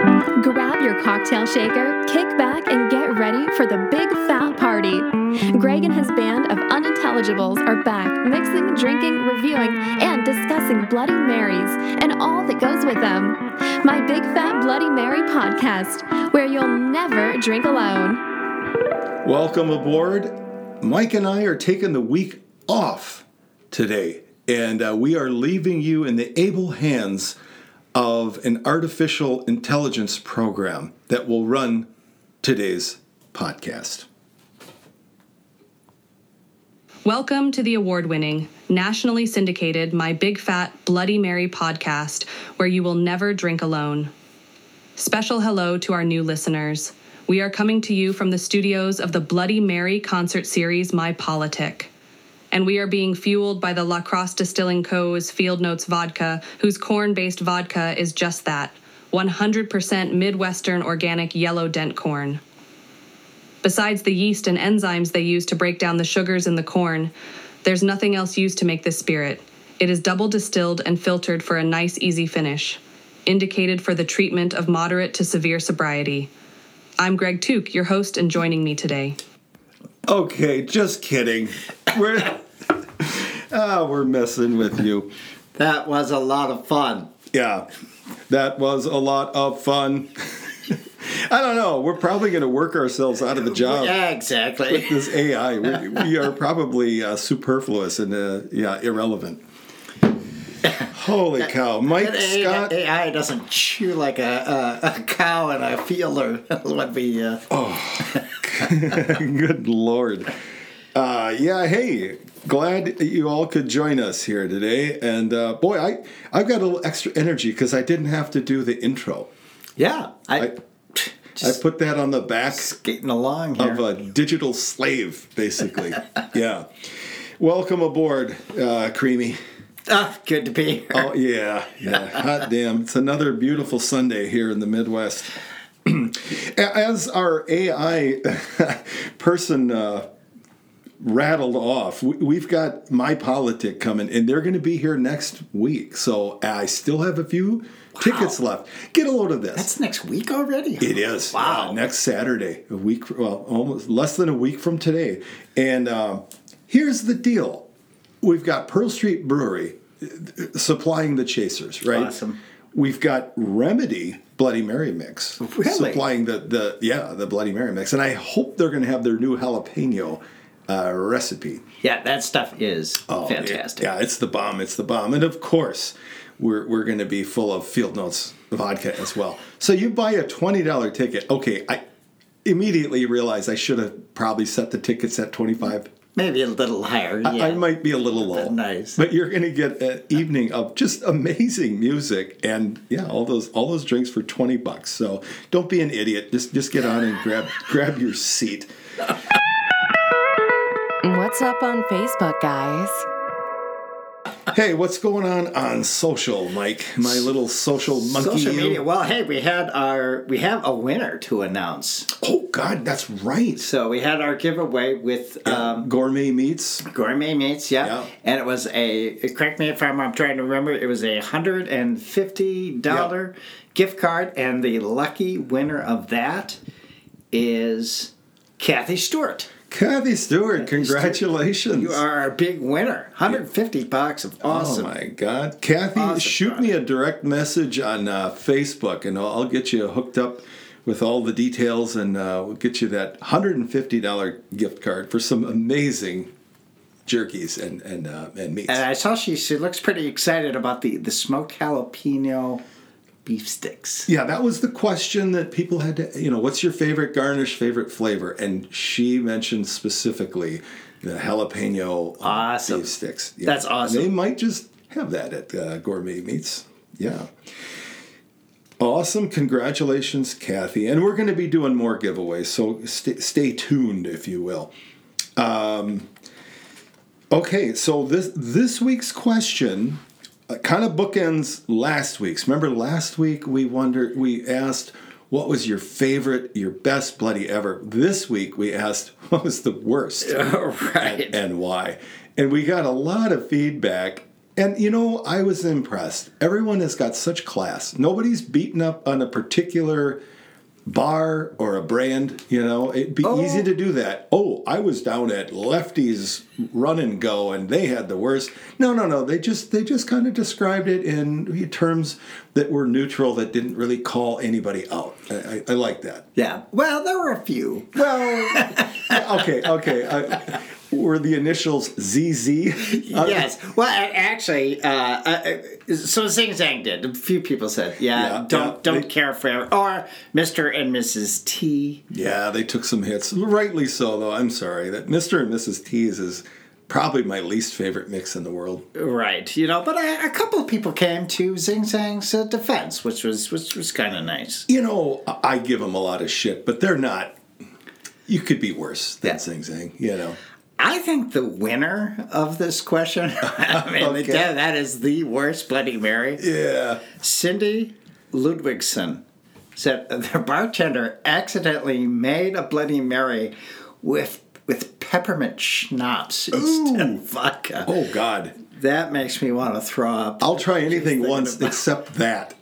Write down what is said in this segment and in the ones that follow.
Grab your cocktail shaker, kick back, and get ready for the big fat party. Greg and his band of unintelligibles are back, mixing, drinking, reviewing, and discussing Bloody Marys and all that goes with them. My Big Fat Bloody Mary podcast, where you'll never drink alone. Welcome aboard. Mike and I are taking the week off today, and uh, we are leaving you in the able hands of an artificial intelligence program that will run today's podcast. Welcome to the award winning, nationally syndicated My Big Fat Bloody Mary podcast, where you will never drink alone. Special hello to our new listeners. We are coming to you from the studios of the Bloody Mary concert series My Politic and we are being fueled by the La Crosse Distilling Co.'s Field Notes vodka, whose corn based vodka is just that 100% Midwestern organic yellow dent corn. Besides the yeast and enzymes they use to break down the sugars in the corn, there's nothing else used to make this spirit. It is double distilled and filtered for a nice, easy finish, indicated for the treatment of moderate to severe sobriety. I'm Greg Took, your host, and joining me today. Okay, just kidding. We're ah, we're messing with you. That was a lot of fun. Yeah, that was a lot of fun. I don't know. We're probably going to work ourselves out of the job. Yeah, exactly. With this AI, we, we are probably uh, superfluous and uh, yeah, irrelevant. Holy cow, Mike AI, Scott. AI doesn't chew like a, a, a cow in a field or what we. Uh, oh, good lord. Uh, yeah, hey, glad you all could join us here today. And uh, boy, I I've got a little extra energy because I didn't have to do the intro. Yeah, I. I, I put that on the back skating along here. of a digital slave, basically. yeah. Welcome aboard, uh, Creamy. Ah, good to be here. Oh yeah, yeah. Hot damn! It's another beautiful Sunday here in the Midwest. As our AI person uh, rattled off, we've got my politic coming, and they're going to be here next week. So I still have a few wow. tickets left. Get a load of this. That's next week already. It is. Wow. Yeah, next Saturday, a week. Well, almost less than a week from today. And uh, here's the deal: we've got Pearl Street Brewery uh, supplying the chasers, right? Awesome. We've got Remedy Bloody Mary mix really? supplying the the yeah the Bloody Mary mix, and I hope they're going to have their new jalapeno uh, recipe. Yeah, that stuff is oh, fantastic. It, yeah, it's the bomb. It's the bomb, and of course we're we're going to be full of Field Notes vodka as well. So you buy a twenty dollar ticket. Okay, I immediately realize I should have probably set the tickets at twenty five Maybe a little higher. Yeah. I, I might be a little low. Nice. But you're going to get an evening of just amazing music and yeah, all those all those drinks for 20 bucks. So don't be an idiot. Just just get on and grab grab your seat. What's up on Facebook, guys? hey, what's going on on social, Mike? My little social monkey. Social media. Well, hey, we had our we have a winner to announce. Oh God, that's right. So we had our giveaway with yeah. um, Gourmet Meats. Gourmet Meats, yeah. yeah. And it was a. Correct me if I'm, I'm trying to remember. It was a hundred and fifty dollar yeah. gift card, and the lucky winner of that is Kathy Stewart. Kathy Stewart, congratulations. You are a big winner. 150 bucks of awesome. Oh my God. Kathy, awesome shoot product. me a direct message on uh, Facebook and I'll, I'll, get you hooked up with all the details and uh, we'll get you that $150 gift card for some amazing jerkies and and uh, and meats. And I saw she she looks pretty excited about the the smoked jalapeno beef sticks. Yeah, that was the question that people had to, you know, what's your favorite garnish, favorite flavor? And she mentioned specifically the jalapeno um, awesome. beef sticks. Yeah. That's awesome. They might just have that at uh, Gourmet Meats. Yeah. Awesome. Congratulations, Kathy. And we're going to be doing more giveaways, so stay, stay tuned, if you will. Um, okay, so this this week's question Uh, kind of bookends last week's. Remember last week we wondered we asked what was your favorite, your best bloody ever. This week we asked what was the worst, right, and, and why. And we got a lot of feedback And you know, I was impressed. Everyone has got such class. Nobody's beaten up on a particular bar or a brand, you know. It'd be Oh. easy to do that. Oh, I was down at Lefty's Run and Go and they had the worst. No, no, no. They just they just kind of described it in terms that were neutral that didn't really call anybody out. I, I, I like that. Yeah. Well, there were a few. Well, okay, okay. I, were the initials ZZ? Yes. Well, actually, uh, uh, so Zing Zang did. A few people said, "Yeah, Yeah, don't yeah, don't they- care for," or Mister and Mrs. T. Yeah, they took some hits. Rightly so, though. I'm sorry. That Mr. and Mrs. T's is probably my least favorite mix in the world. Right. You know, but a, a couple of people came to Zing Zang's uh, defense, which was which was kind of nice. You know, I give them a lot of shit, but they're not. You could be worse than Yeah. Sing Sing, you know. I think the winner of this question, I mean, Okay. that, that is the worst Bloody Mary. Yeah. Cindy Ludwigson said the bartender accidentally made a Bloody Mary with with peppermint schnapps instead of vodka. Oh, God. That makes me want to throw up. I'll try anything once about- except that.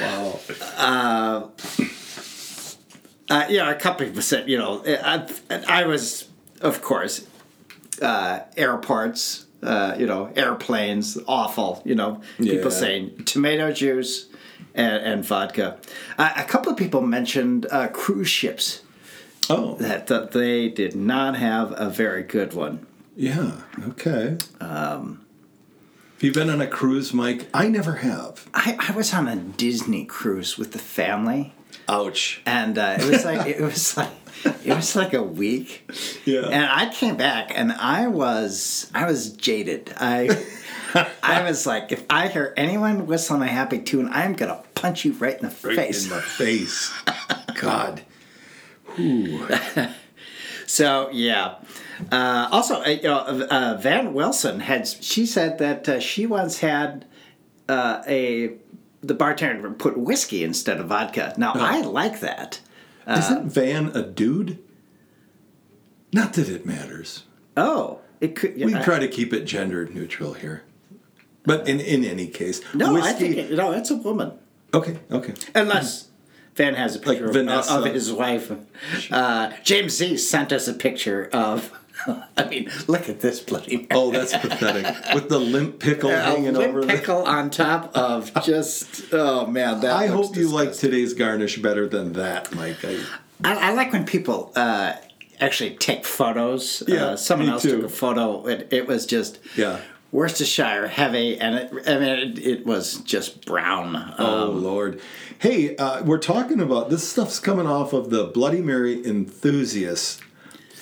wow. Uh, yeah, a couple people said, you know, I, I was, of course, uh, airports, uh, you know, airplanes, awful, you know, Yeah. people saying tomato juice and, and vodka. Uh, a couple of people mentioned uh, cruise ships Oh, that, that they did not have a very good one. yeah. Okay. Um, have you been on a cruise, Mike? I never have. I, I was on a Disney cruise with the family, Ouch. and uh, it was like it was like it was like a week. Yeah. And I came back and I was I was jaded. I I was like, if I hear anyone whistling a happy tune, I'm gonna punch you right in the Right face. in the face. God. So yeah. Uh, also, uh, you know, uh, Van Wilson had. She said that uh, she once had uh, a the bartender put whiskey instead of vodka. Now I like that. Isn't Van a dude? Not that it matters. Oh, it could. We yeah, try to keep it gender neutral here. But in, in any case, no, I think it, no, it's a woman. okay, okay. Unless Van has a picture of, of his wife. Uh, James Z sent us a picture of. I mean, look at this bloody. Oh, that's pathetic. With the limp pickle a hanging limp over the. pickle on top of just. Oh man, that. I hope you like today's garnish better than that, Mike. I, I, I like when people uh, actually take photos. Yeah, uh, someone me else too. took a photo. It, it was just. Yeah. Worcestershire heavy, and it, I mean, it, it was just brown. oh Um, Lord. Hey, uh, we're talking about this stuff's coming off of the Bloody Mary enthusiasts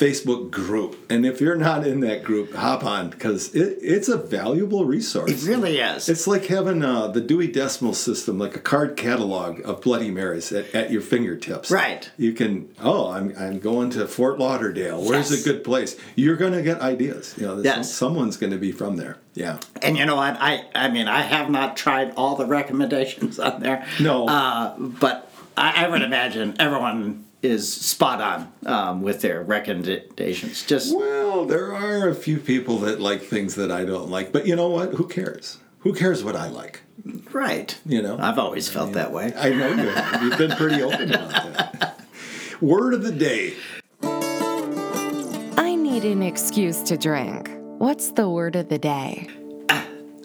Facebook group, and if you're not in that group, hop on because it, it's a valuable resource. it really is. It's like having uh, the Dewey Decimal System, like a card catalog of Bloody Marys at, at your fingertips. Right. You can, oh, I'm, I'm going to Fort Lauderdale. Where's Yes. a good place? You're going to get ideas. You know, Yes. someone's going to be from there. Yeah. And you know what? I I mean, I have not tried all the recommendations on there. No. Uh, but I, I would imagine everyone is spot on um, with their recommendations. Just Well, there are a few people that like things that I don't like, but you know what? Who cares? Who cares what I like? right. You know? I've always felt that way. I know you have. You've been pretty open about that. Word of the day. I need an excuse to drink. What's the word of the day?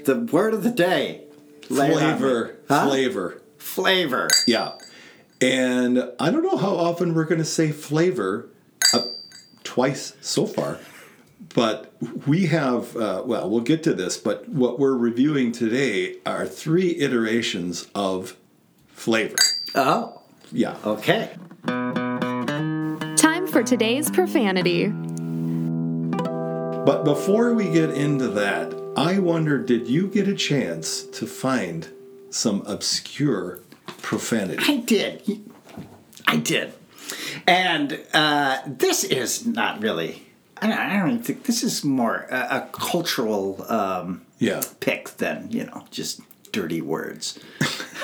The word of the day. Lay it on me. Flavor. Huh? Flavor. Flavor. Yeah. And I don't know how often we're going to say flavor uh, twice so far, but we have, uh, well, we'll get to this, but what we're reviewing today are three iterations of flavor. Oh, Yeah. okay. Time for today's profanity. But before we get into that, I wonder did you get a chance to find some obscure profanity? I did. I did. And uh, this is not really. I don't, I don't think this is more a, a cultural um, Yeah. pick than you know just dirty words.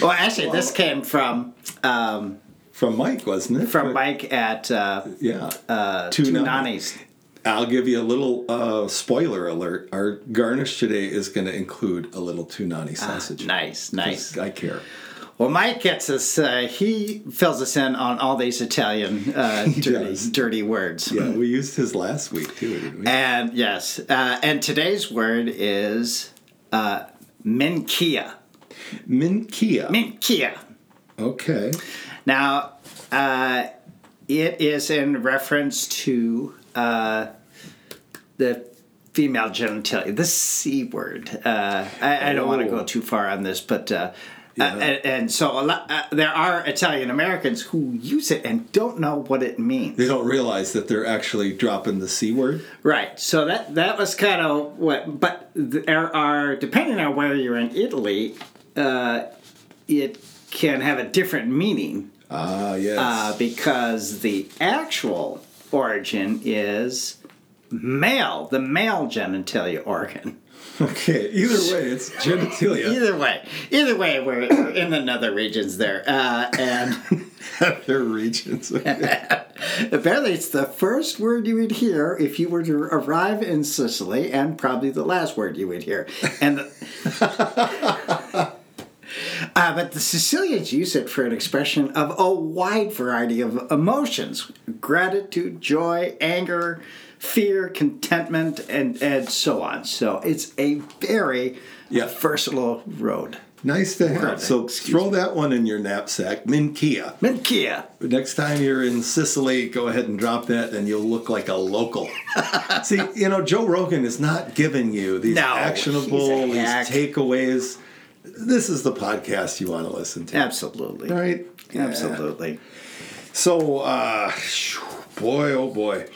well, actually, this came from um, From Mike, wasn't it? from Mike at uh, Yeah. uh, Two Two Nannies. Nannies. I'll give you a little uh, spoiler alert. Our garnish today is going to include a little tunani sausage. Nice, nice. I care. Well, Mike gets us. Uh, he fills us in on all these Italian uh, dirty, dirty words. Yeah, we used his last week too, didn't we? And yes, uh, and today's word is uh, minkia. Minkia. Minkia. Okay. Now, uh, it is in reference to uh, the female genitalia, the C word. Uh, I, I don't want to Oh. go too far on this, but. Uh, Yeah. uh, and, and so a lot, uh, there are Italian Americans who use it and don't know what it means. They don't realize that they're actually dropping the C word. Right. So that that was kind of what. But there are depending on where you're in Italy, uh, it can have a different meaning Ah, yes. uh, because the actual origin is male, the male genitalia organ. okay. Either way, it's genitalia. Either way, either way, we're in the nether regions there, uh, and Their regions. Okay. apparently it's the first word you would hear if you were to arrive in Sicily, and probably the last word you would hear. And the, uh, but the Sicilians use it for an expression of a wide variety of emotions: gratitude, joy, anger, fear, contentment, and and so on. So it's a very Yeah. versatile road. nice to have. So excuse throw that one in your knapsack. Minkia. Minkia. Next time you're in Sicily, go ahead and drop that, and you'll look like a local. See, you know, Joe Rogan is not giving you these No, actionable, these takeaways. This is the podcast you want to listen to, Absolutely. right? Yeah. Absolutely. So, uh, boy, oh boy,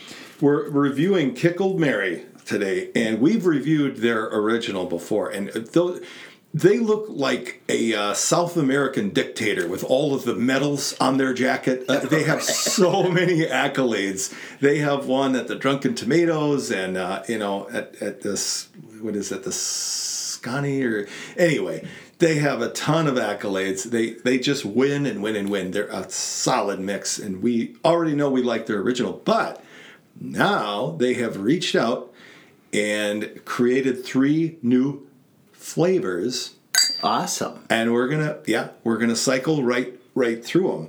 we're reviewing Kickled Mary today, and we've reviewed their original before, and though they look like a uh, South American dictator with all of the medals on their jacket. Uh, they have so many accolades. They have one at the Drunken Tomatoes, and uh, you know, at at this what is it, the Scani or anyway. They have a ton of accolades. They they just win and win and win. They're a solid mix, and we already know we like their original. But now they have reached out and created three new flavors, Awesome. and we're gonna yeah we're gonna cycle right right through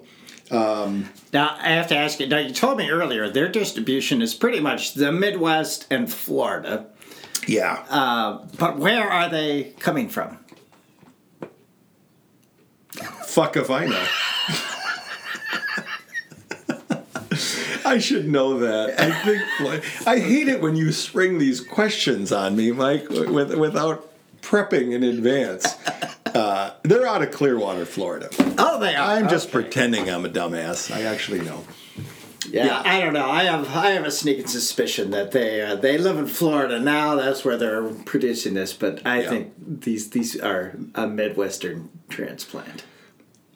them. Um, now I have to ask you. Now you told me earlier their distribution is pretty much the Midwest and Florida, Yeah. uh, but where are they coming from? Fuck if I know. I should know that. I think I hate it when you spring these questions on me, Mike, with, without prepping in advance. Uh, they're out of Clearwater, Florida. Oh, they are. I'm just pretending I'm a dumbass. I actually know. Yeah, yeah. I don't know. I have I have a sneaking suspicion that they uh, they live in Florida now. That's where they're producing this. But I Yeah. think these these are a Midwestern transplant.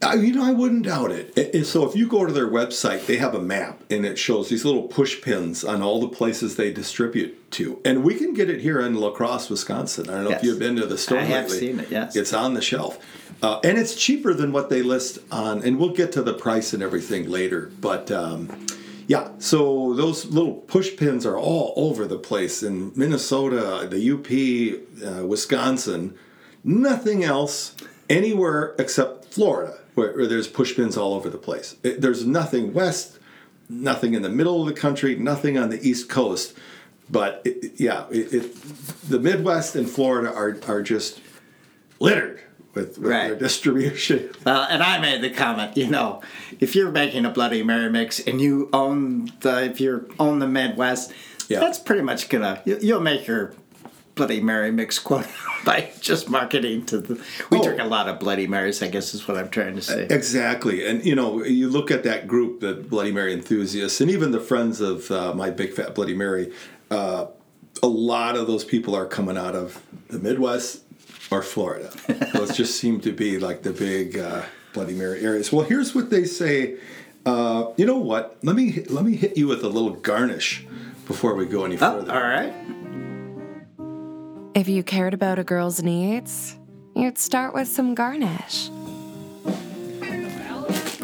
Uh, you know, I wouldn't doubt it. It- it- So if you go to their website, they have a map and it shows these little push pins on all the places they distribute to. And we can get it here in La Crosse, Wisconsin. I don't know if you've been to the store I have seen it, yes. It's on the shelf. Uh, and it's cheaper than what they list on, and we'll get to the price and everything later. But um, yeah, so those little push pins are all over the place in Minnesota, the UP, uh, Wisconsin. Nothing else anywhere except Florida, where, where there's push pins all over the place. It- there's nothing west, nothing in the middle of the country, nothing on the East Coast. But it, yeah, it, the Midwest and Florida are, are just littered with, with Right. their distribution. Well, and I made the comment, you know, if you're making a Bloody Mary mix and you own the, if you're own the Midwest, Yeah. that's pretty much gonna, you, you'll make your Bloody Mary mix quote by just marketing to the. We Oh. drink a lot of Bloody Marys, I guess is what I'm trying to say. Exactly. And, you know, you look at that group, the Bloody Mary enthusiasts, and even the friends of uh, my Big Fat Bloody Mary, uh, a lot of those people are coming out of the Midwest or Florida. Those just seem to be like the big uh, Bloody Mary areas. Well, here's what they say. Uh, you know what? Let me let me hit you with a little garnish before we go any Oh, further. all right. If you cared about a girl's needs, you'd start with some garnish.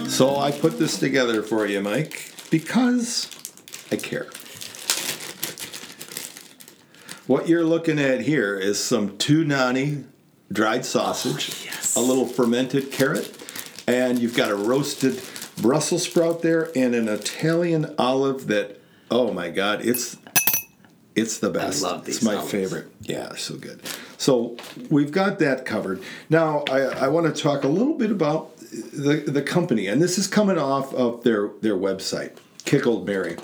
So I put this together for you, Mike, because I care. What you're looking at here is some tunani dried sausage, Oh, yes. a little fermented carrot, and you've got a roasted Brussels sprout there and an Italian olive that oh my god, it's it's the best. I love these It's my olives. favorite. Yeah, so good. So we've got that covered. Now I, I want to talk a little bit about the the company, and this is coming off of their their website, Kickled Mary.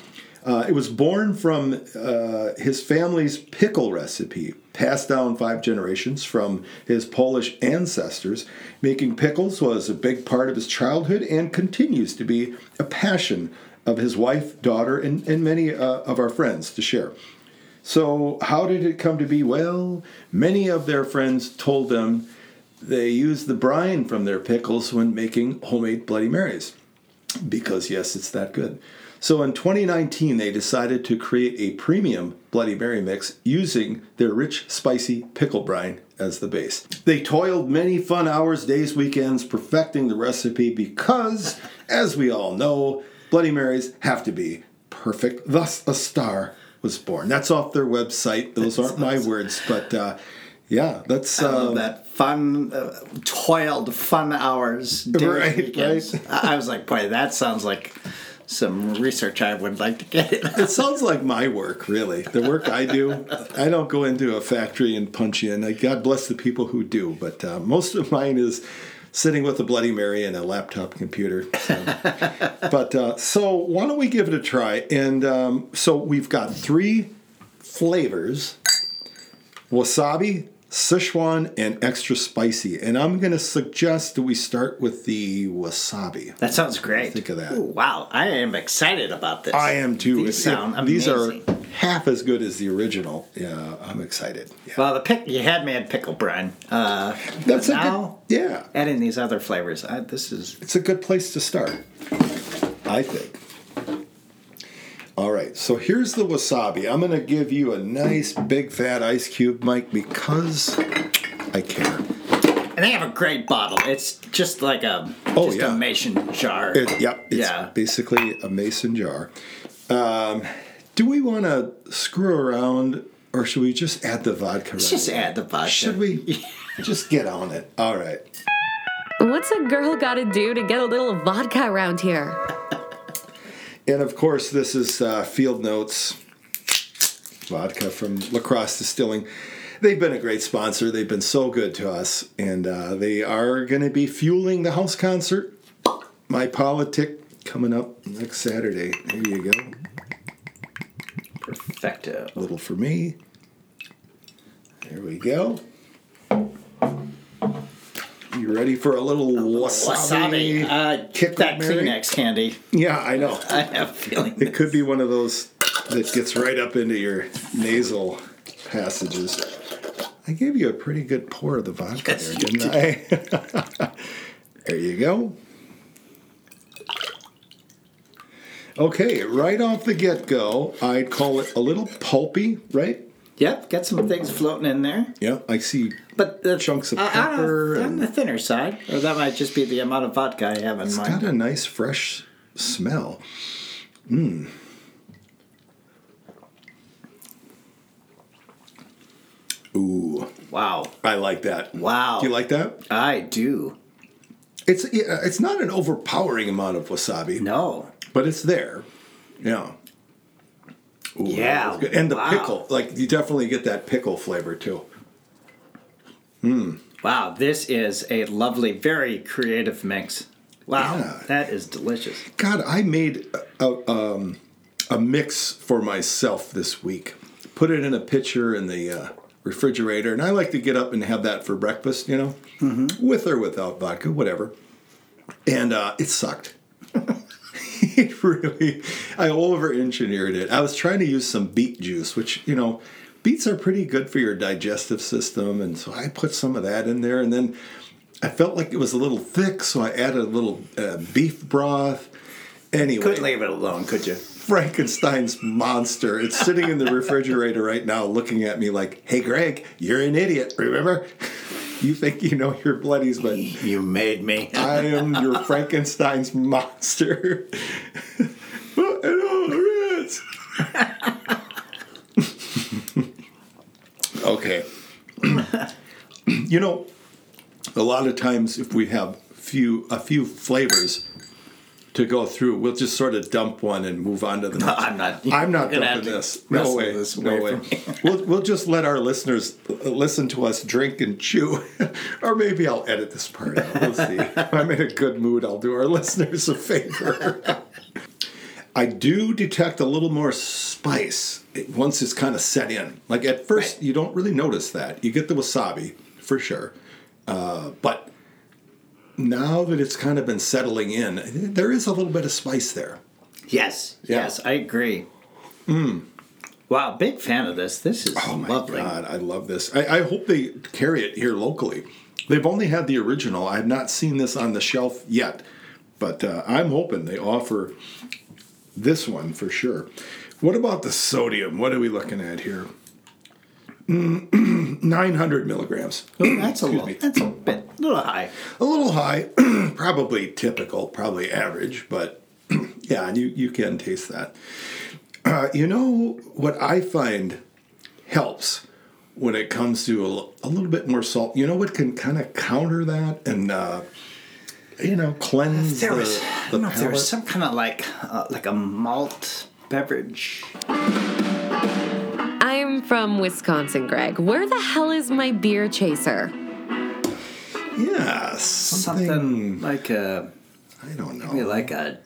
Uh, it was born from uh, his family's pickle recipe, passed down five generations from his Polish ancestors. Making pickles was a big part of his childhood and continues to be a passion of his wife, daughter, and, and many uh, of our friends to share. So, how did it come to be? Well, many of their friends told them they used the brine from their pickles when making homemade Bloody Marys because yes, it's that good. So in 2019, they decided to create a premium Bloody Mary mix using their rich, spicy pickle brine as the base. They toiled many fun hours, days, weekends perfecting the recipe because, as we all know, Bloody Marys have to be perfect. Thus, a star was born. That's off their website. Those aren't my words, but uh, yeah, that's I love uh, that fun, uh, toiled fun hours. days, Right, weekends. right. I I was like, boy, that sounds like some research I would like to get. It sounds like my work, really. The work I do. I don't go into a factory and punch in. God bless the people who do, but uh, most of mine is sitting with a Bloody Mary and a laptop computer. So. but uh, so, why don't we give it a try? And um, so, we've got three flavors wasabi, Sichuan, and extra spicy. And I'm going to suggest that we start with the wasabi. That sounds great. Think of that. Ooh, wow, I am excited about this. I am too. These sound if These are half as good as the original. Yeah, I'm excited. Yeah. Well, the pick you had me at pickle brine. Uh, That's a now good, yeah. adding these other flavors. I, this is It's a good place to start. I think. All right, so here's the wasabi. I'm going to give you a nice big fat ice cube, Mike, because I care. and they have a great bottle. It's just like a Oh, just yeah. a mason jar. It, yep, it's yeah. basically a mason jar. Um, do we want to screw around, or should we just add the vodka? Let's right just away? add the vodka. Should we just get on it? All right. What's a girl gotta do to get a little vodka around here? And of course, this is uh, Field Notes vodka from La Crosse Distilling. They've been a great sponsor. They've been so good to us, and uh, they are going to be fueling the house concert, My Politic, coming up next Saturday. There you go. Perfecto. A little for me. There we go. You ready for a little wasabi? Wasabi. Uh, kick that Mary? Kleenex candy. Yeah, I know. I have a feeling. It could be one of those that gets right up into your nasal passages. I gave you a pretty good pour of the vodka Yes, there, didn't I? there you go. Okay, right off the get go, I'd call it a little pulpy, right? Yep, got some things floating in there. Yeah, I see But the Chunks of uh, pepper on and- the thinner side, or that might just be the amount of vodka I have in It's mind. It's got a nice fresh smell. Mmm. Ooh, wow, I like that. wow. Do you like that? I do. It's yeah, it's not an overpowering amount of wasabi, No. but it's there. Yeah. Ooh, Yeah, good. And the wow. pickle, like you definitely get that pickle flavor too. Hmm. Wow, this is a lovely, very creative mix. Wow, Yeah. that is delicious. God, I made a, a, um, a mix for myself this week. Put it in a pitcher in the uh, refrigerator, and I like to get up and have that for breakfast, you know, with or without vodka, whatever. And uh, it sucked. really, I over engineered it. I was trying to use some beet juice, which, you know, beets are pretty good for your digestive system. And so I put some of that in there, and then I felt like it was a little thick, so I added a little uh, beef broth. Anyway, Couldn't leave it alone, could you? Frankenstein's monster. It's sitting in the refrigerator right now looking at me like, hey, Greg, you're an idiot, remember? You think you know your bloodies, but You made me. I am your Frankenstein's monster. It all hurts. Okay. you know, a lot of times if we have few a few flavors to go through, we'll just sort of dump one and move on to the next. I'm not. I'm not gonna have dumping this. No way. this no way. we'll we'll just let our listeners listen to us drink and chew, or maybe I'll edit this part out. We'll see. if I'm in a good mood. I'll do our listeners a favor. I do detect a little more spice once it's kind of set in. Like at first, Right. you don't really notice that. You get the wasabi for sure, uh, but now that it's kind of been settling in, there is a little bit of spice there. Yes, Yeah. yes, I agree. Wow, big fan of this. This is Oh my lovely. god, I love this. I, I hope they carry it here locally. They've only had the original. I have not seen this on the shelf yet, but uh, I'm hoping they offer this one for sure. What about the sodium? What are we looking at here? Mm, 900 milligrams. Oh, that's a little, that's a bit, a little high. A little high, probably typical, probably average, but yeah, you, you can taste that. Uh, you know what I find helps when it comes to a little bit more salt? You know what can kind of counter that and, uh, you know, cleanse There the, was, I don't know if there was some kind of like, uh, like a malt beverage. I'm from Wisconsin, Greg. Where the hell is my beer chaser? Yeah, something, Something like a, I don't know. maybe like a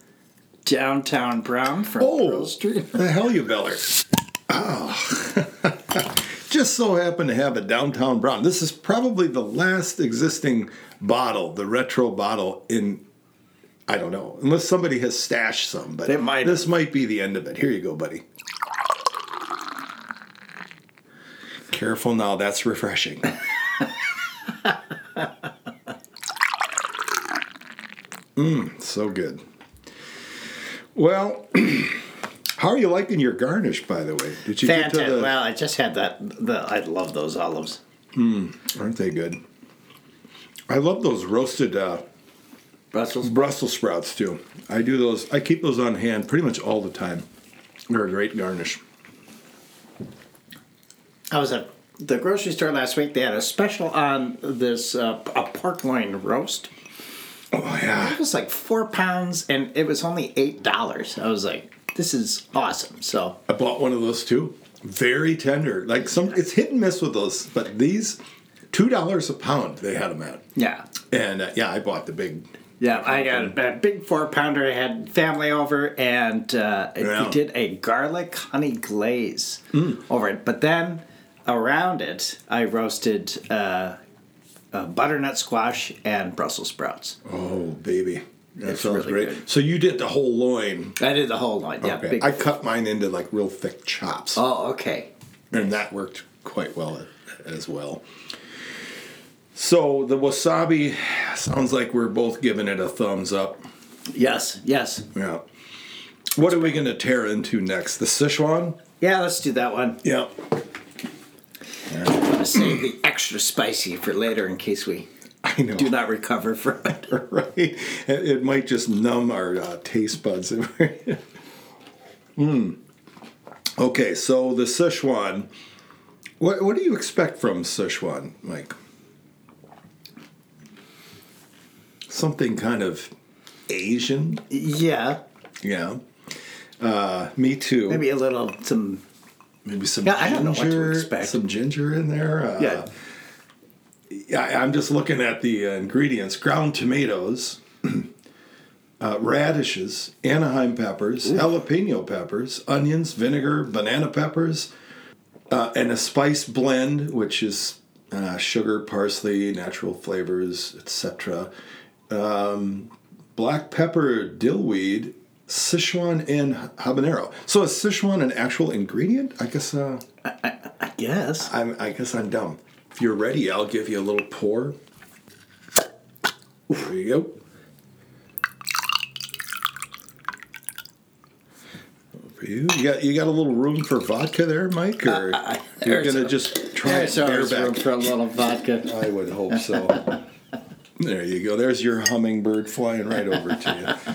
downtown brown from Oh, Pearl Street. the hell you beller. Oh. Just so happen to have a downtown brown. This is probably the last existing bottle, the retro bottle in I don't know, unless somebody has stashed some, but it might this might be the end of it. Here you go, buddy. Careful now, that's refreshing. Mmm, so good. Well, how are you liking your garnish, by the way? Did you get to the? Well, I just had that. The, I love those olives. Mmm, aren't they good? I love those roasted uh, Brussels. Brussels sprouts too. I do those. I keep those on hand pretty much all the time. They're a great garnish. I was at the grocery store last week. They had a special on this uh, a pork loin roast. Oh yeah. It was like four pounds, and it was only eight dollars. I was like, "This is awesome!" So I bought one of those too. Very tender. Like some, it's hit and miss with those, but these two dollars a pound they had them at. yeah, And uh, yeah, I bought the big. yeah. I got a big four pounder. I had family over, and uh, Yeah. we did a garlic honey glaze over it. But then around it, I roasted uh, uh, butternut squash and Brussels sprouts. Oh baby, that It's sounds really great. good. So you did the whole loin. I did the whole loin. Yeah, Okay. big. I cut mine into like real thick chops. oh, okay. and that worked quite well as well. So the wasabi sounds like we're both giving it a thumbs up. Yes, yes. Yeah. What are we going to tear into next? The Sichuan? Yeah, let's do that one. Yeah. I'm gonna save the extra spicy for later in case we I know. do not recover from it. right? It, it might just numb our uh, taste buds. Hmm. Okay, so the Sichuan. What what do you expect from Sichuan, Mike? Something kind of Asian. Yeah, Yeah. Uh, me too. maybe a little some. Maybe some Yeah, I don't know what to ginger. expect. Some ginger in there. Uh, Yeah. yeah, I'm just looking at the uh, ingredients: ground tomatoes, uh, radishes, Anaheim peppers, jalapeno peppers, onions, vinegar, banana peppers, uh, and a spice blend, which is uh, sugar, parsley, natural flavors, etc. Um, black pepper, dillweed, Sichuan, and habanero. So is Sichuan an actual ingredient? I guess. Uh, I guess. I'm, I guess I'm dumb. If you're ready, I'll give you a little pour. There you go. For you, you got you got a little room for vodka there, Mike, or you're gonna a- just try and There's always room for a little vodka. I would hope so. there you go. There's your hummingbird flying right over to you.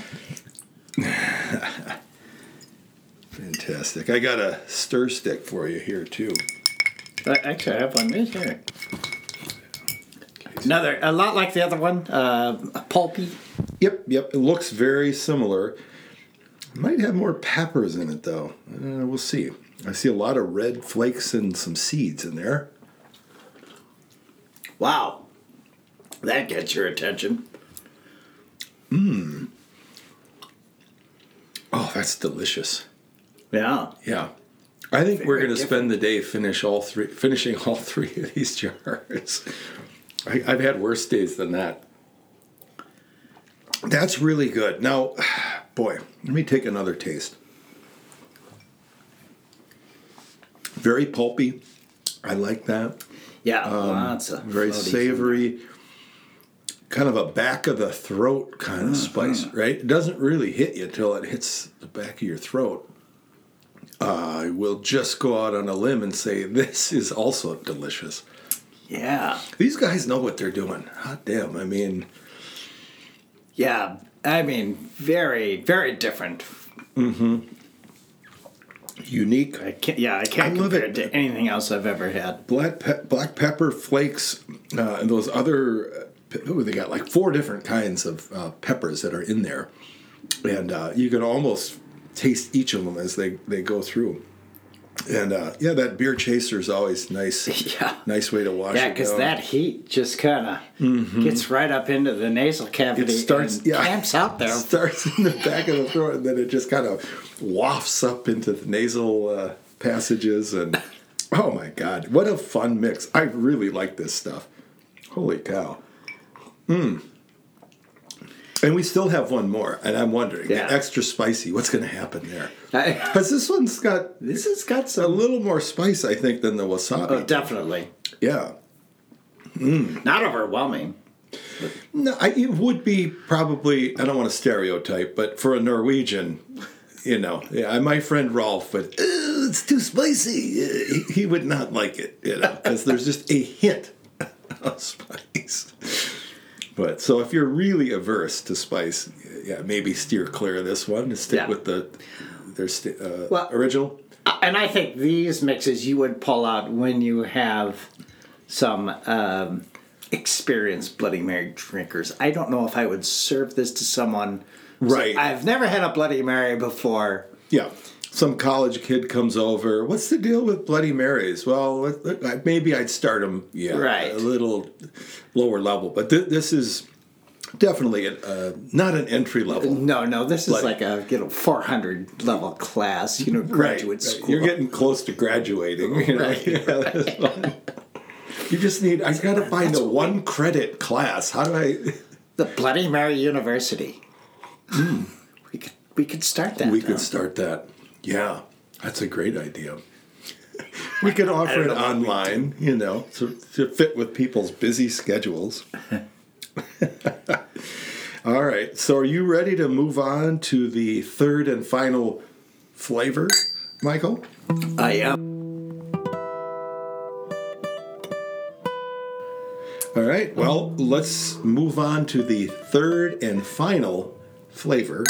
Fantastic. I got a stir stick for you here too. Uh, Actually, I have one right here. Another, a lot like the other one, uh, pulpy. Yep, yep. It looks very similar. Might have more peppers in it though. Uh, we'll see. I see a lot of red flakes and some seeds in there. Wow, that gets your attention. Oh, that's delicious. Yeah. Yeah. I think we're going to spend the day finish all three, finishing all three of these jars. I, I've had worse days than that. That's really good. Now, boy, let me take another taste. Very pulpy. I like that. Yeah, lots of Um, Very savory. Kind of a back of the throat kind of spice, right? It doesn't really hit you till it hits the back of your throat. I will just go out on a limb and say this is also delicious. Yeah, These guys know what they're doing. Hot damn. I mean, yeah. I mean, very, very different. Mm-hmm. Unique. I can't. Yeah, I can't I love compare it. it to anything else I've ever had. Black pe- black pepper flakes uh, and those other. They got like four different kinds of uh, peppers that are in there, and uh, you can almost taste each of them as they they go through. And uh, yeah, that beer chaser is always nice. Yeah. nice way to wash Yeah, because that heat just kind of gets right up into the nasal cavity It starts, yeah, camps out there. Starts in the back of the throat, and then it just kind of wafts up into the nasal uh, passages. And oh my god, what a fun mix! I really like this stuff. Holy cow! Hmm. And we still have one more, and I'm wondering, Yeah. extra spicy. What's going to happen there? Because this one's got this has got some, a little more spice, I think, than the wasabi. Oh, definitely yeah. not overwhelming. No, I, it would be probably. I don't want to stereotype, but for a Norwegian, you know, yeah, my friend Rolf, but "Uh, it's too spicy. He, he would not like it, you know, because there's just a hint of spice. But so if you're really averse to spice, yeah, maybe steer clear of this one and stick Yeah. with the their st- uh, Well- original. And I think these mixes you would pull out when you have some um, experienced Bloody Mary drinkers. I don't know if I would serve this to someone. Right. I've never had a Bloody Mary before. Yeah. Some college kid comes over. What's the deal with Bloody Marys? Well, maybe I'd start them, yeah, Right. a little lower level. But th- this is definitely a, uh, not an entry level. No, no, this is like a you know 400 level class, you know, graduate right. school. You're getting close to graduating. You, know? Right. Yeah, you just need. I got to find a one credit class. How do I? the Bloody Mary University. We could we could start that. We now. could start that. Yeah, that's a great idea. We could offer it know what we online, you know, to, to fit with people's busy schedules. All right, so are you ready to move on to the third and final flavor, Michael? I am. All right, well, let's move on to the third and final flavor.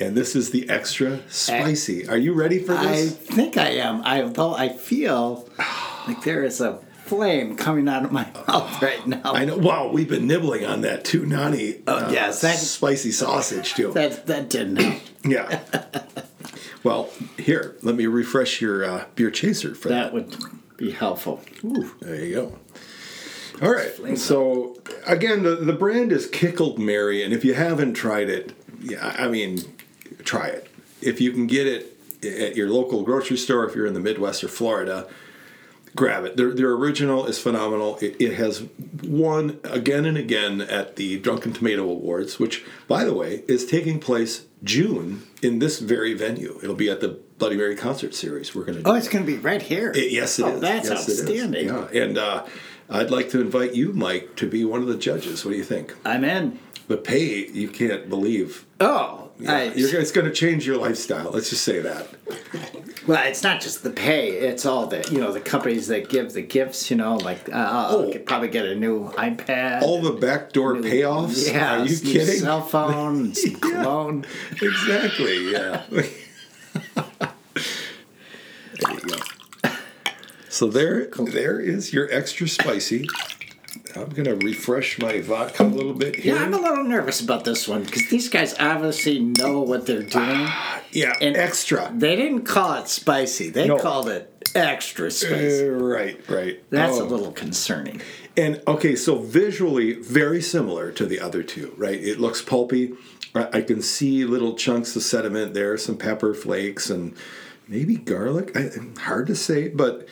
And this is the extra spicy. Are you ready for this? I think I am. I though I feel like there is a flame coming out of my mouth right now. I know. Wow, we've been nibbling on that too, Nani. Oh, yes, that- spicy sausage too. That that didn't help. yeah. well, here, let me refresh your uh, beer chaser for that. That would be helpful. Ooh, there you go. All right. So again, the, the brand is Kickled Mary, and if you haven't tried it, yeah, I mean, try it. If you can get it at your local grocery store, if you're in the Midwest or Florida, grab it. Their, their original is phenomenal. It, it has won again and again at the Drunken Tomato Awards, which, by the way, is taking place June in this very venue. It'll be at the Bloody Mary concert series. We're going to Oh, it's going to be right here. it- yes, it is. oh, That's Yes, it is. outstanding. Yeah, and uh, I'd like to invite you, Mike, to be one of the judges. What do you think? I'm in. The pay, you can't believe. Oh, I, You're, it's going to change your lifestyle. Let's just say that. well, it's not just the pay; it's all the you know the companies that give the gifts. You know, like uh, I'll Oh. get- probably get a new iPad. All the backdoor payoffs. yeah, Are you new kidding? Cell phone, cologne. exactly. Yeah. there you go. So So there, there is your extra spicy. I'm gonna refresh my vodka a little bit here. Yeah, I'm a little nervous about this one because these guys obviously know what they're doing. Yeah, And- extra. They didn't call it spicy. They No. called it extra spicy. Uh, right, right. That's a Oh. little concerning. And okay, so visually very similar to the other two, right? It looks pulpy. I can see little chunks of sediment there, some pepper flakes, and maybe garlic. I, hard to say, but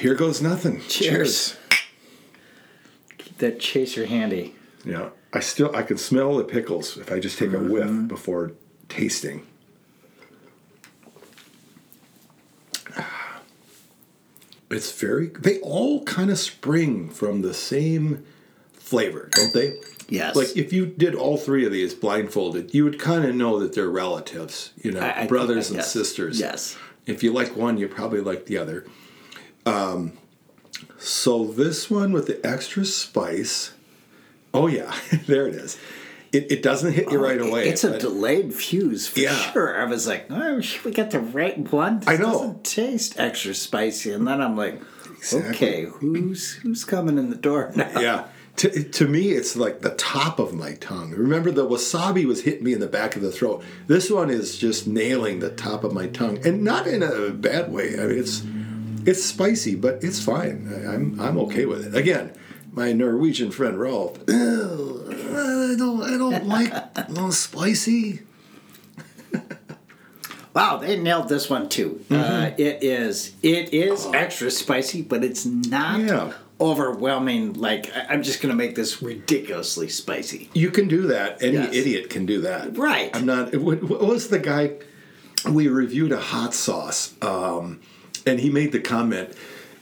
here goes nothing. Cheers. Keep that chaser handy. Yeah, I still I can smell the pickles if I just take a whiff before tasting. It's very. They all kind of spring from the same flavor, don't they? Yes. Like if you did all three of these blindfolded, you would kind of know that they're relatives. You know, I- I brothers and sisters. Yes. If you like one, you probably like the other. Um, so this one with the extra spice. Oh yeah, there it is. It, it doesn't hit you oh, right away. Oh, It's a delayed fuse for Yeah. sure. I was like, oh, should we get the right one? This I know. doesn't taste extra spicy. And then I'm like, Exactly. okay, who's who's coming in the door now? yeah. To, to me, it's like the top of my tongue. Remember, the wasabi was hitting me in the back of the throat. This one is just nailing the top of my tongue, and not in a bad way. I mean, it's it's spicy, but it's fine. I, I'm I'm okay with it. Again, my Norwegian friend Rolf. I don't I don't like spicy. Wow, they nailed this one too. Mm-hmm. Uh, it is it is extra spicy, but it's not Oh. Yeah. overwhelming. Like I'm just gonna make this ridiculously spicy. You can do that. Any Yes. idiot can do that. Right. I'm not. What, what was the guy? We reviewed a hot sauce, um, and he made the comment.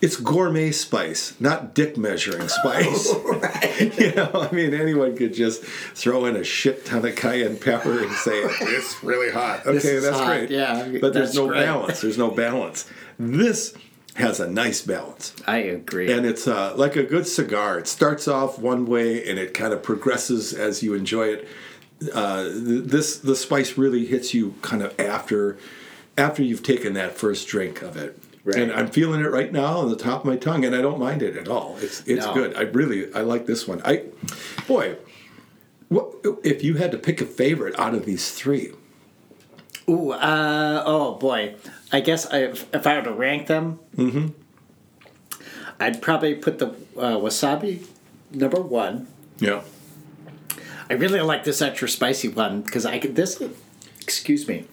It's gourmet spice, not dick measuring spice. right you know, I mean, anyone could just throw in a shit ton of cayenne pepper and say it's really hot. Okay, that's hot, great. yeah, but there's no great. balance. There's no balance. This has a nice balance. I agree. And it's uh, like a good cigar. It starts off one way and it kind of progresses as you enjoy it. Uh, this the spice really hits you kind of after after you've taken that first drink of it. Right. And I'm feeling it right now on the top of my tongue, and I don't mind it at all. It's it's No. good. I really I like this one. I, boy, what if you had to pick a favorite out of these three? Ooh, uh, oh boy. I guess I, if, if I were to rank them, Mm-hmm. I'd probably put the uh, wasabi number one. Yeah. I really like this extra spicy one because I could this. Excuse me.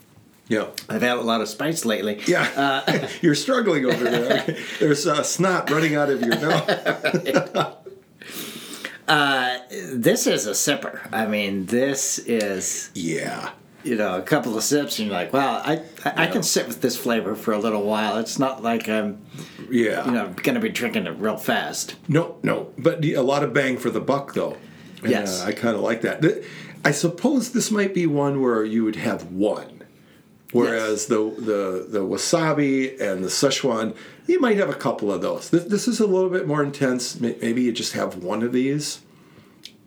Yeah. I've had a lot of spice lately. Yeah, Uh, you're struggling over there. There's uh, snot running out of your nose. This is a sipper. I mean, this is Yeah, you know a couple of sips and you're like, wow, I I, I can sit with this flavor for a little while. It's not like I'm yeah. you know going to be drinking it real fast. No, no, but a lot of bang for the buck, though. And, Yes. uh, I kind of like that. I suppose this might be one where you would have one, whereas the the the wasabi and the Szechuan, you might have a couple of those. This, this is a little bit more intense. Maybe you just have one of these.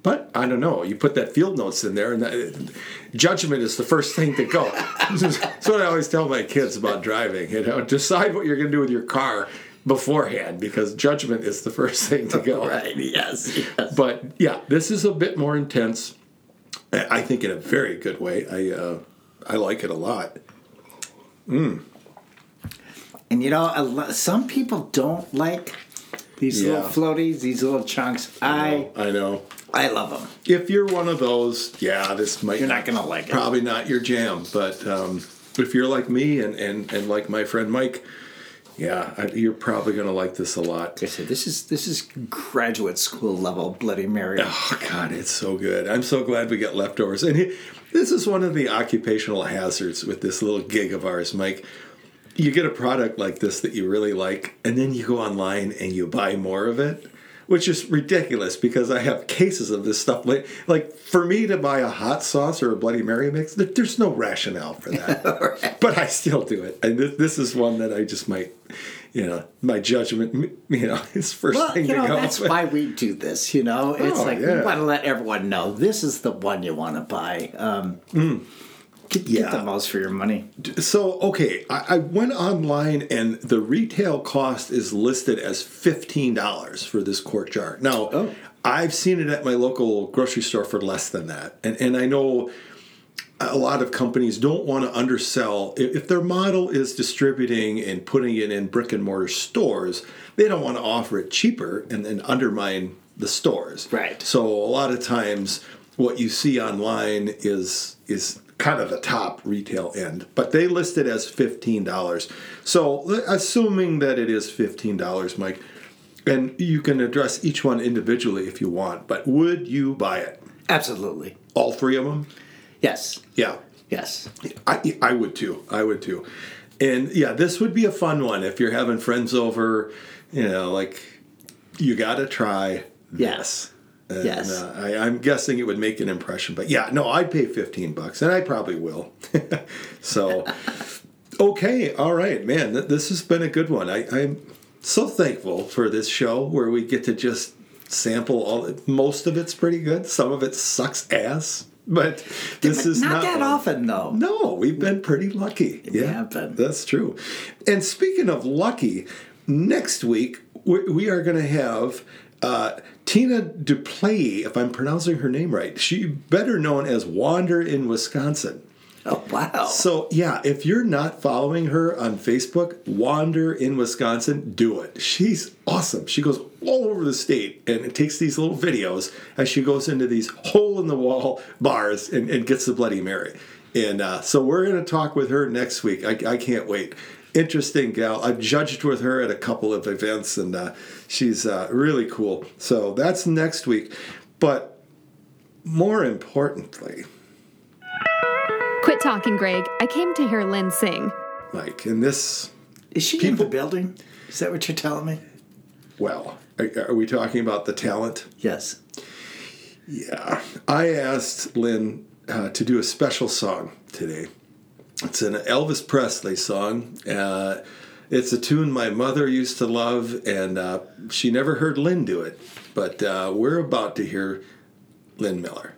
But I don't know. You put that field notes in there, and that, judgment is the first thing to go. That's what I always tell my kids about driving. You know, decide what you're going to do with your car beforehand, because judgment is the first thing to go. Right? Yes. Yes. But yeah, this is a bit more intense. I I think in a very good way. I uh, I like it a lot. And you know, a lo- some people don't like these Yeah. little floaties, these little chunks. I I know. I love them. If you're one of those, yeah, this might You're not gonna like it. Probably not your jam, but um, if you're like me and, and, and like my friend Mike, yeah, I, you're probably gonna like this a lot. I said, this is this is graduate school level Bloody Mary. Oh God, it's so good. I'm so glad we got leftovers. And he, this is one of the occupational hazards with this little gig of ours, Mike. You get a product like this that you really like, and then you go online and you buy more of it, which is ridiculous because I have cases of this stuff. Like, like for me to buy a hot sauce or a Bloody Mary mix, there- there's no rationale for that. But I still do it. And this, this is one that I just might, you know, my judgment, you know, is first Well, thing you to know, go. that's why we do this, you know? It's Oh, like yeah. we want to let everyone know this is the one you want to buy. Um, Get, Yeah. get the most for your money. So, okay, I, I went online and the retail cost is listed as $15 for this quart jar. Now, Oh. I've seen it at my local grocery store for less than that. And, and I know a lot of companies don't want to undersell. If if their model is distributing and putting it in brick and mortar stores, they don't want to offer it cheaper and then undermine the stores. Right. So a lot of times what you see online is is kind of the top retail end, but they list it as $15. So assuming that it is $15, Mike, and you can address each one individually if you want, but would you buy it? Absolutely. All three of them? Yes. Yeah. Yes. I, I would too. I would too. And yeah, this would be a fun one if you're having friends over, you know, like you got to try Yes. And, Yes. Uh, I, I'm guessing it would make an impression. But yeah, no, I'd pay 15 bucks and I probably will. so, okay. All right, man. Th- this has been a good one. I, I'm so thankful for this show where we get to just sample all most of it's pretty good. Some of it sucks ass. But this But is not, not, that one. often, though. No, we've been pretty lucky. Yeah, have been. That's true. And speaking of lucky, next week we, we are going to have uh, Tina Duplay, if I'm pronouncing her name right. She better known as Wander in Wisconsin. Oh, wow. So yeah, if you're not following her on Facebook, Wander in Wisconsin, do it. She's awesome. She goes all over the state and takes these little videos as she goes into these hole in the wall bars and, and gets the Bloody Mary. And uh, so we're going to talk with her next week. I, I can't wait. Interesting gal. I've judged with her at a couple of events, and uh, she's uh, really cool. So that's next week. But more importantly, Quit talking, Greg. I came to hear Lynn sing. like in this Is she in the building? Is that what you're telling me? Well, are, are we talking about the talent? Yes. Yeah. I asked Lynn uh, to do a special song today. It's an Elvis Presley song. Uh, it's a tune my mother used to love, and uh, she never heard Lynn do it. But uh, we're about to hear Lynn Miller.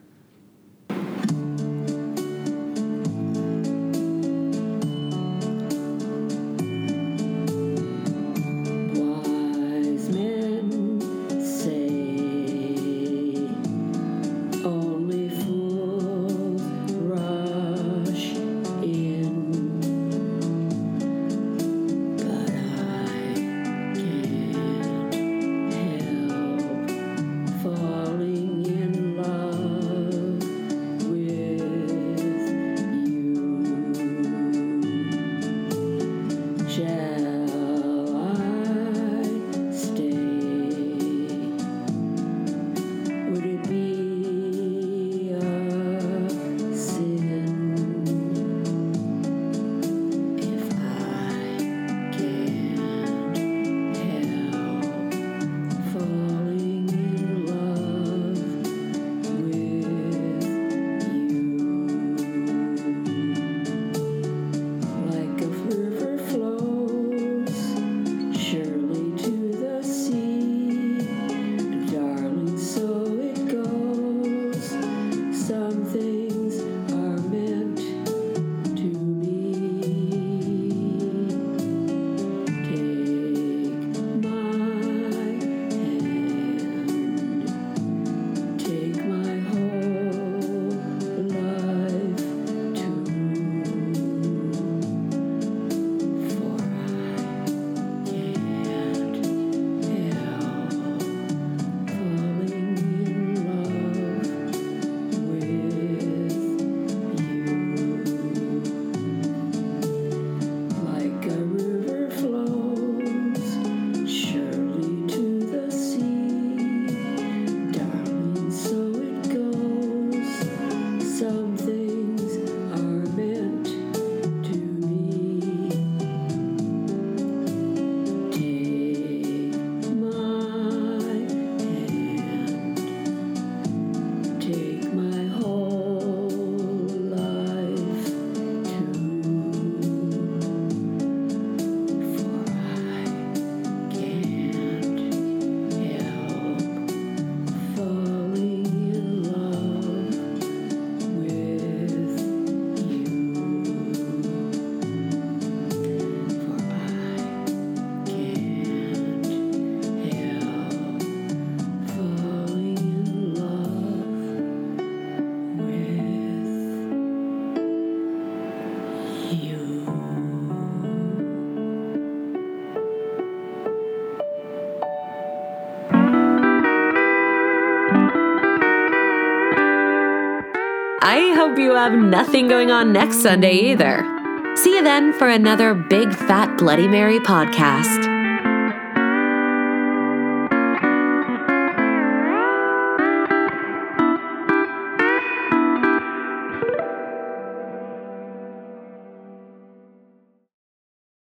Have nothing going on next Sunday either. See you then for another Big Fat Bloody Mary podcast.